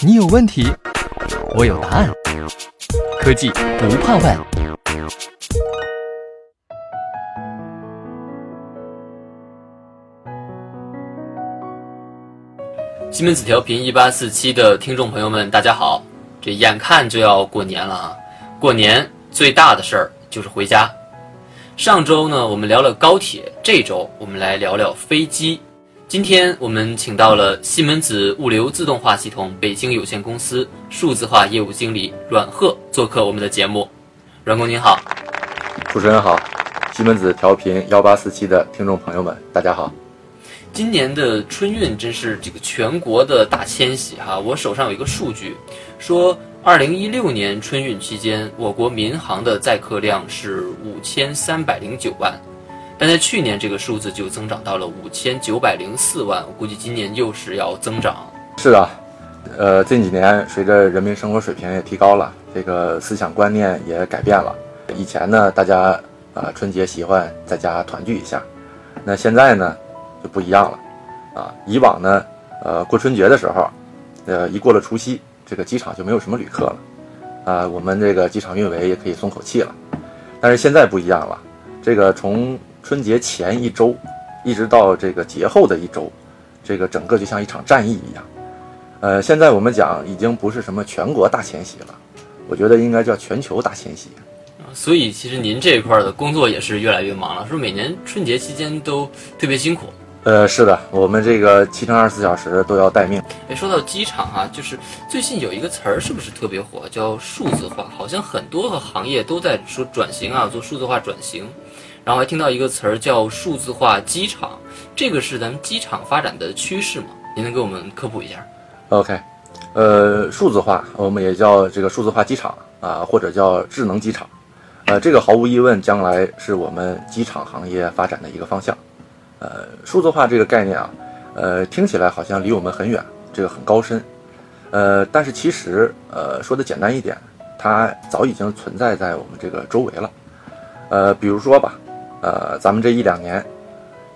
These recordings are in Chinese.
你有问题，我有答案。科技不怕问。西门子调频一八四七的听众朋友们，大家好！这眼看就要过年了啊，过年最大的事儿就是回家。上周呢，我们聊了高铁，这周我们来聊聊飞机。今天我们请到了西门子物流自动化系统北京有限公司数字化业务经理阮鹤做客我们的节目。阮工您好，主持人好，西门子调频幺八四七的听众朋友们，大家好。今年的春运真是这个全国的大迁徙哈！我手上有一个数据，说二零一六年春运期间，我国民航的载客量是五千三百零九万，但在去年这个数字就增长到了五千九百零四万，我估计今年又是要增长。是啊，呃，近几年随着人民生活水平也提高了，这个思想观念也改变了。以前呢，大家啊春节喜欢在家团聚一下，那现在呢？就不一样了，啊，以往呢，呃，过春节的时候，呃，一过了除夕，这个机场就没有什么旅客了，啊，我们这个机场运维也可以松口气了。但是现在不一样了，这个从春节前一周，一直到这个节后的一周，这个整个就像一场战役一样。呃，现在我们讲已经不是什么全国大迁徙了，我觉得应该叫全球大迁徙。所以其实您这一块的工作也是越来越忙了，说每年春节期间都特别辛苦。呃，是的，我们这个七乘二十四小时都要待命。哎，说到机场哈，就是最近有一个词儿是不是特别火，叫数字化？好像很多个行业都在说转型啊，做数字化转型。然后还听到一个词儿叫数字化机场，这个是咱们机场发展的趋势吗？您能给我们科普一下？OK，呃，数字化我们也叫这个数字化机场啊，或者叫智能机场，呃，这个毫无疑问将来是我们机场行业发展的一个方向。呃，数字化这个概念啊，呃，听起来好像离我们很远，这个很高深，呃，但是其实，呃，说的简单一点，它早已经存在在我们这个周围了。呃，比如说吧，呃，咱们这一两年，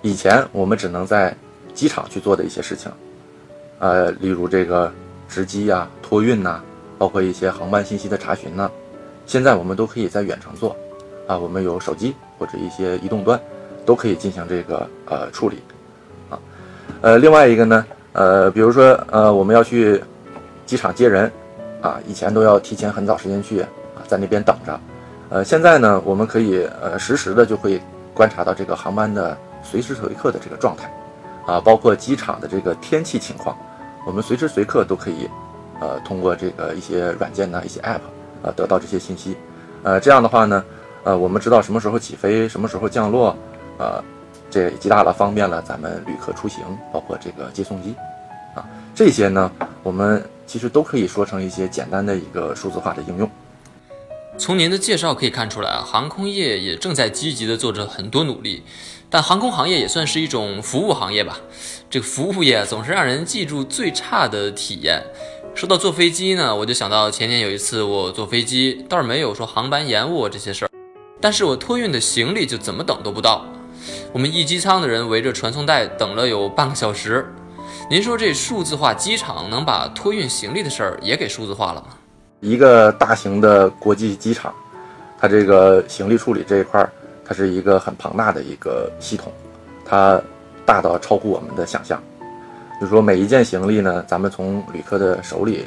以前我们只能在机场去做的一些事情，呃，例如这个值机呀、托运呐，包括一些航班信息的查询呐，现在我们都可以在远程做，啊，我们有手机或者一些移动端。都可以进行这个呃处理，啊，呃，另外一个呢，呃，比如说呃，我们要去机场接人，啊，以前都要提前很早时间去啊，在那边等着，呃，现在呢，我们可以呃实时的就会观察到这个航班的随时随刻的这个状态，啊，包括机场的这个天气情况，我们随时随刻都可以呃通过这个一些软件呢、一些 App 啊得到这些信息，呃，这样的话呢，呃，我们知道什么时候起飞，什么时候降落。呃，这极大的方便了咱们旅客出行，包括这个接送机，啊，这些呢，我们其实都可以说成一些简单的一个数字化的应用。从您的介绍可以看出来啊，航空业也正在积极的做着很多努力，但航空行业也算是一种服务行业吧。这个服务业总是让人记住最差的体验。说到坐飞机呢，我就想到前年有一次我坐飞机，倒是没有说航班延误这些事儿，但是我托运的行李就怎么等都不到。我们一机舱的人围着传送带等了有半个小时。您说这数字化机场能把托运行李的事儿也给数字化了吗？一个大型的国际机场，它这个行李处理这一块儿，它是一个很庞大的一个系统，它大到超乎我们的想象。就说每一件行李呢，咱们从旅客的手里，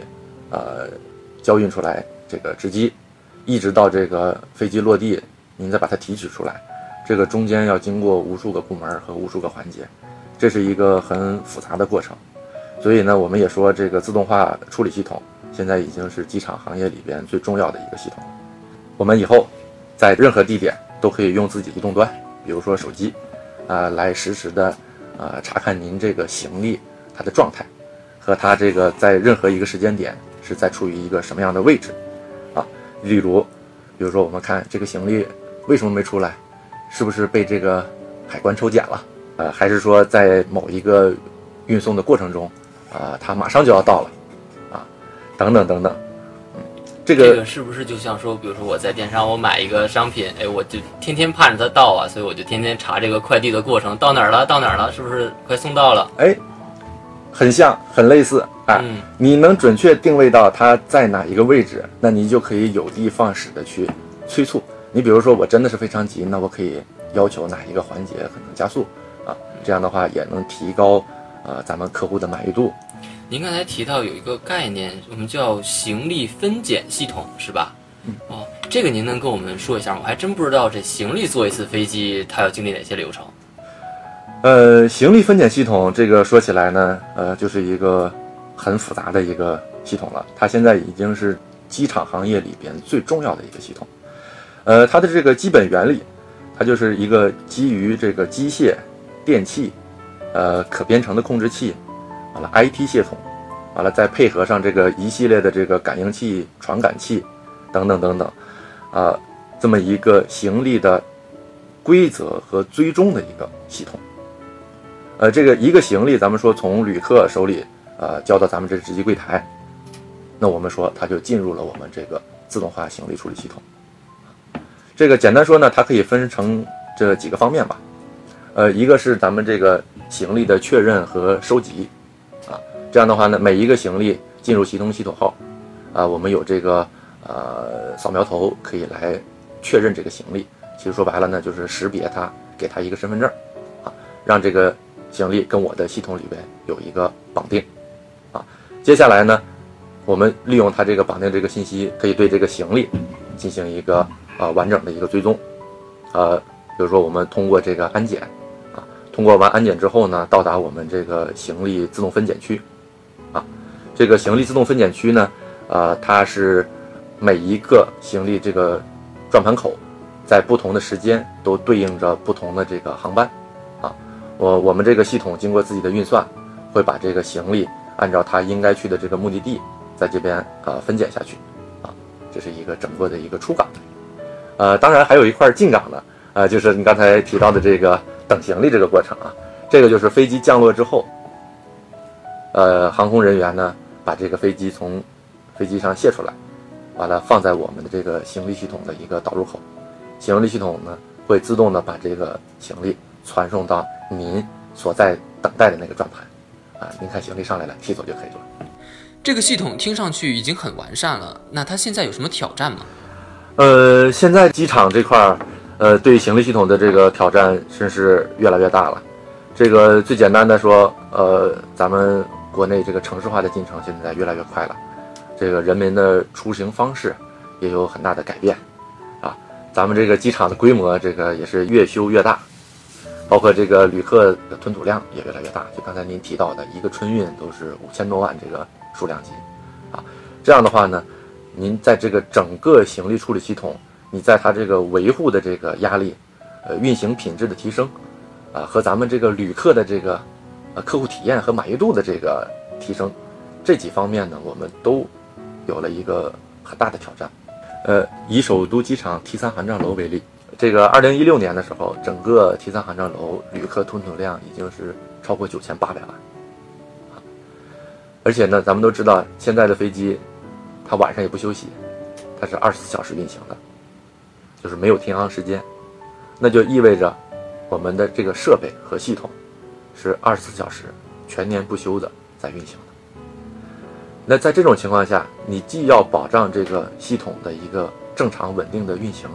呃，交运出来这个值机，一直到这个飞机落地，您再把它提取出来。这个中间要经过无数个部门和无数个环节，这是一个很复杂的过程。所以呢，我们也说这个自动化处理系统现在已经是机场行业里边最重要的一个系统。我们以后在任何地点都可以用自己移动端，比如说手机，啊，来实时的呃查看您这个行李它的状态，和它这个在任何一个时间点是在处于一个什么样的位置，啊，例如，比如说我们看这个行李为什么没出来？是不是被这个海关抽检了？呃，还是说在某一个运送的过程中，啊，它马上就要到了，啊，等等等等，嗯，这个是不是就像说，比如说我在电商我买一个商品，哎，我就天天盼着它到啊，所以我就天天查这个快递的过程，到哪儿了，到哪儿了，是不是快送到了？哎，很像，很类似哎，嗯你能准确定位到它在哪一个位置，那你就可以有的放矢的去催促。你比如说，我真的是非常急，那我可以要求哪一个环节可能加速啊，这样的话也能提高呃咱们客户的满意度。您刚才提到有一个概念，我们叫行李分拣系统，是吧？嗯哦，这个您能跟我们说一下吗？我还真不知道这行李坐一次飞机，它要经历哪些流程。呃，行李分拣系统这个说起来呢，呃，就是一个很复杂的一个系统了。它现在已经是机场行业里边最重要的一个系统。呃，它的这个基本原理，它就是一个基于这个机械、电器、呃可编程的控制器，完了 IT 系统，完了再配合上这个一系列的这个感应器、传感器等等等等，啊、这么一个行李的规则和追踪的一个系统。呃，这个一个行李，咱们说从旅客手里呃交到咱们这值机柜台，那我们说它就进入了我们这个自动化行李处理系统。这个简单说呢，它可以分成这几个方面吧。呃，一个是咱们这个行李的确认和收集，这样的话呢，每一个行李进入系统系统后，啊，我们有这个呃扫描头可以来确认这个行李。其实说白了呢，就是识别它，给它一个身份证，啊，让这个行李跟我的系统里边有一个绑定，啊，接下来呢，我们利用它这个绑定这个信息，可以对这个行李进行一个呃完整的一个追踪，呃，比如说我们通过这个安检，啊，通过完安检之后呢，到达我们这个行李自动分拣区，这个行李自动分拣区呢，呃，它是每一个行李这个转盘口，在不同的时间都对应着不同的这个航班，啊，我我们这个系统经过自己的运算，会把这个行李按照它应该去的这个目的地，在这边呃分拣下去，啊，这是一个整个的一个出港，呃，当然还有一块进港的，呃，就是你刚才提到的这个等行李这个过程啊，这个就是飞机降落之后，呃，航空人员呢把这个飞机从飞机上卸出来，完了放在我们的这个行李系统的一个导入口，行李系统呢会自动的把这个行李传送到您所在等待的那个转盘，啊，您看行李上来了，提走就可以了。这个系统听上去已经很完善了，那它现在有什么挑战吗？呃，现在机场这块儿，呃，对行李系统的这个挑战真是越来越大了。这个最简单的说，呃，咱们国内这个城市化的进程现在越来越快了，这个人民的出行方式也有很大的改变，啊，咱们这个机场的规模这个也是越修越大，包括这个旅客的吞吐量也越来越大。就刚才您提到的，一个春运都是五千多万这个数量级，啊，这样的话呢，您在这个整个行李处理系统，你在它这个维护的这个压力，呃，运行品质的提升，啊，和咱们这个旅客的这个呃客户体验和满意度的这个提升，这几方面呢，我们都有了一个很大的挑战。呃，以首都机场 T 三航站楼为例，这个二零一六年的时候，整个 T 三航站楼旅客吞吐量已经是超过九千八百万。而且呢，咱们都知道，现在的飞机，它晚上也不休息，它是二十四小时运行的，就是没有停航时间，那就意味着我们的这个设备和系统是二十四小时全年不休的在运行的。那在这种情况下，你既要保障这个系统的一个正常稳定的运行，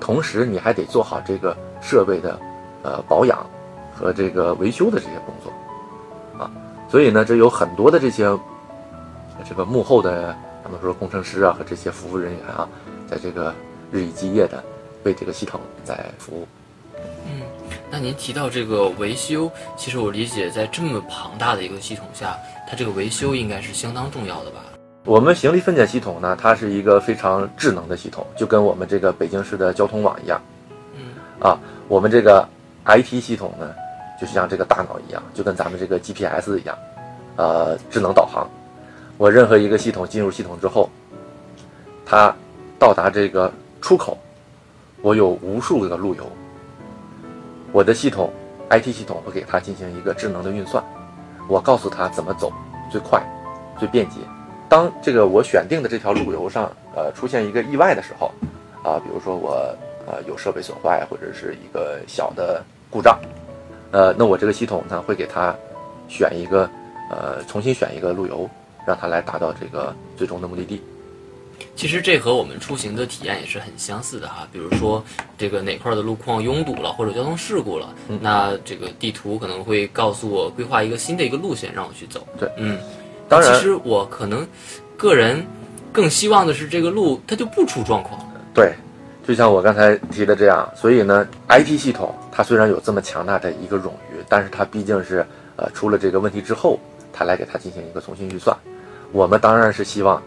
同时你还得做好这个设备的呃保养和这个维修的这些工作啊。所以呢，这有很多的这些这个幕后的，咱们说工程师啊和这些服务人员啊，在这个日以继夜的为这个系统在服务。那您提到这个维修，其实我理解在这么庞大的一个系统下，它这个维修应该是相当重要的吧？我们行李分拣系统呢，它是一个非常智能的系统，就跟我们这个北京市的交通网一样。嗯，啊，我们这个 IT 系统呢，就像这个大脑一样，就跟咱们这个 GPS 一样，呃，智能导航。我任何一个系统进入系统之后，它到达这个出口，我有无数个路由。我的系统 IT 系统会给它进行一个智能的运算，我告诉它怎么走最快、最便捷。当这个我选定的这条路由上，呃，出现一个意外的时候，啊，比如说我呃有设备损坏或者是一个小的故障，呃，那我这个系统呢会给它选一个呃重新选一个路由，让它来达到这个最终的目的地。其实这和我们出行的体验也是很相似的哈，比如说这个哪块的路况拥堵了，或者交通事故了，那这个地图可能会告诉我规划一个新的一个路线让我去走。对，嗯，当然其实我可能个人更希望的是这个路它就不出状况。对，就像我刚才提的这样，所以呢，IT 系统它虽然有这么强大的一个冗余，但是它毕竟是呃出了这个问题之后，它来给它进行一个重新预算。我们当然是希望，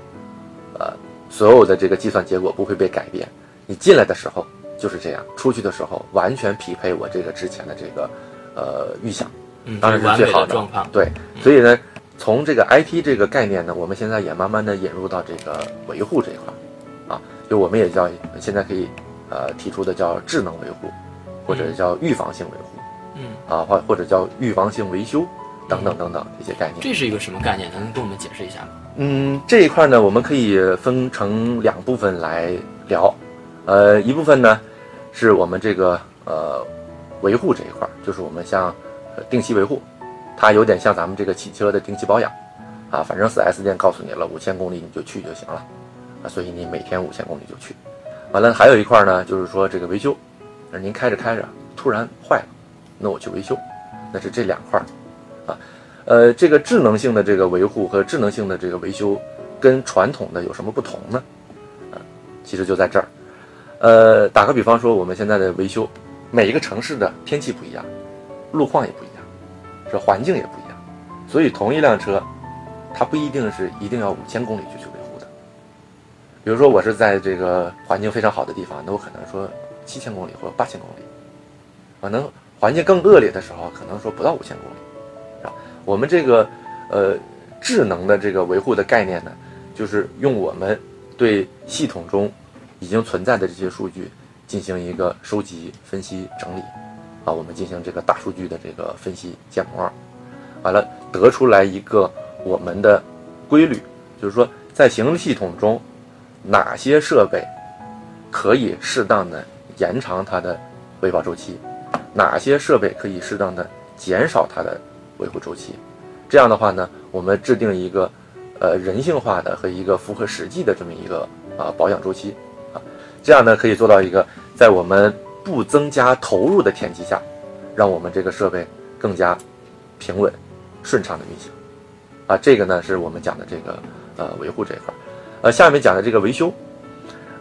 呃，所有的这个计算结果不会被改变。你进来的时候就是这样，出去的时候完全匹配我这个之前的这个呃预想。嗯，当然是最好的的状况。对，所以呢，从这个 IT 这个概念呢，我们现在也慢慢的引入到这个维护这一块儿，啊，就我们也叫现在可以呃提出的叫智能维护，或者叫预防性维护，嗯，啊，或或者叫预防性维修等等等等这些概念。这是一个什么概念？能跟我们解释一下吗？嗯，这一块呢，我们可以分成两部分来聊，呃，一部分呢是我们这个呃维护这一块，就是我们像定期维护，它有点像咱们这个汽车的定期保养，啊，反正 4S 店告诉你了，五千公里你就去就行了，啊，所以你每天五千公里就去。完了，还有一块呢，就是说这个维修，呃您开着开着突然坏了，那我去维修，那是这两块，啊。呃，这个智能性的这个维护和智能性的这个维修，跟传统的有什么不同呢？啊，其实就在这儿。呃，打个比方说，我们现在的维修，每一个城市的天气不一样，路况也不一样，这环境也不一样，所以同一辆车，它不一定是一定要五千公里就去维护的。比如说，我是在这个环境非常好的地方，那我可能说七千公里或者八千公里，可能环境更恶劣的时候，可能说不到五千公里。我们这个呃智能的这个维护的概念呢，就是用我们对系统中已经存在的这些数据进行一个收集、分析、整理，啊，我们进行这个大数据的这个分析建模，完了得出来一个我们的规律，就是说在行系统中哪些设备可以适当的延长它的维保周期，哪些设备可以适当的减少它的维护周期，这样的话呢，我们制定一个，呃，人性化的和一个符合实际的这么一个啊保养周期啊，这样呢可以做到一个在我们不增加投入的前提下，让我们这个设备更加平稳、顺畅的运行啊。这个呢是我们讲的这个呃维护这一块，呃，下面讲的这个维修，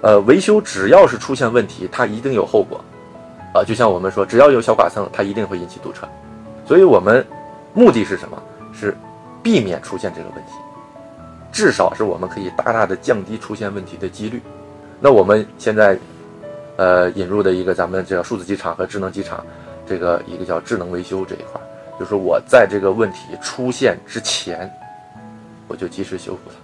呃，维修只要是出现问题，它一定有后果啊。就像我们说，只要有小剐蹭，它一定会引起堵车，所以我们。目的是什么？是避免出现这个问题，至少是我们可以大大的降低出现问题的几率。那我们现在，呃，引入的一个咱们叫数字机场和智能机场，这个一个叫智能维修这一块，就是我在这个问题出现之前，我就及时修复它。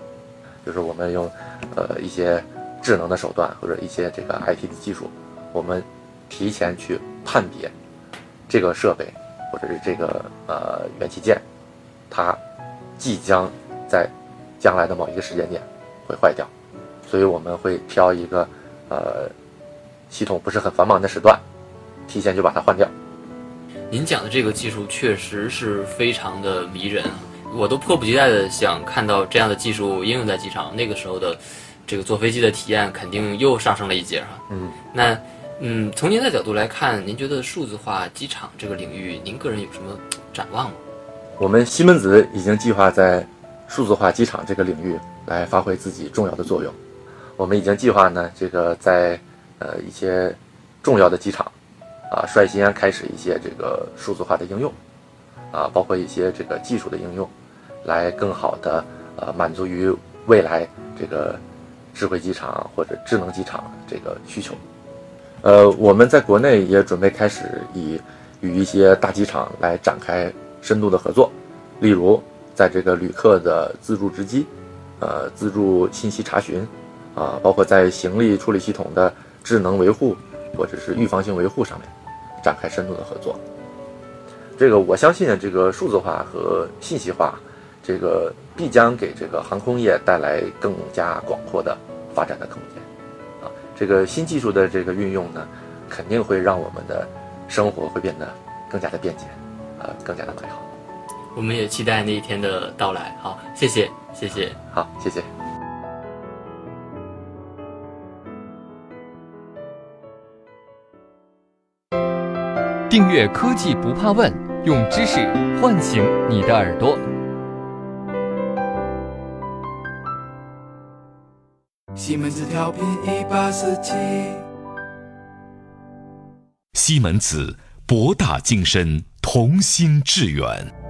就是我们用呃一些智能的手段或者一些这个 IT 的技术，我们提前去判别这个设备。或者是这个呃元器件，它即将在将来的某一个时间点会坏掉，所以我们会挑一个呃系统不是很繁忙的时段，提前就把它换掉。您讲的这个技术确实是非常的迷人，我都迫不及待的想看到这样的技术应用在机场。那个时候的这个坐飞机的体验肯定又上升了一截哈。嗯，那。嗯，从您的角度来看，您觉得数字化机场这个领域，您个人有什么展望吗？我们西门子已经计划在数字化机场这个领域来发挥自己重要的作用。我们已经计划呢，这个在呃一些重要的机场啊，率先开始一些这个数字化的应用啊，包括一些这个技术的应用，来更好的呃满足于未来这个智慧机场或者智能机场这个需求。呃，我们在国内也准备开始以与一些大机场来展开深度的合作，例如在这个旅客的自助值机、呃自助信息查询，啊，包括在行李处理系统的智能维护或者是预防性维护上面展开深度的合作。这个我相信，这个数字化和信息化，这个必将给这个航空业带来更加广阔的发展的空间。这个新技术的这个运用呢，肯定会让我们的生活会变得更加的便捷，呃，更加的美好。我们也期待那一天的到来。好，谢谢，谢谢。好，谢谢。订阅科技不怕问，用知识唤醒你的耳朵。西门子调频一八四七，西门子，博大精深，同心致远。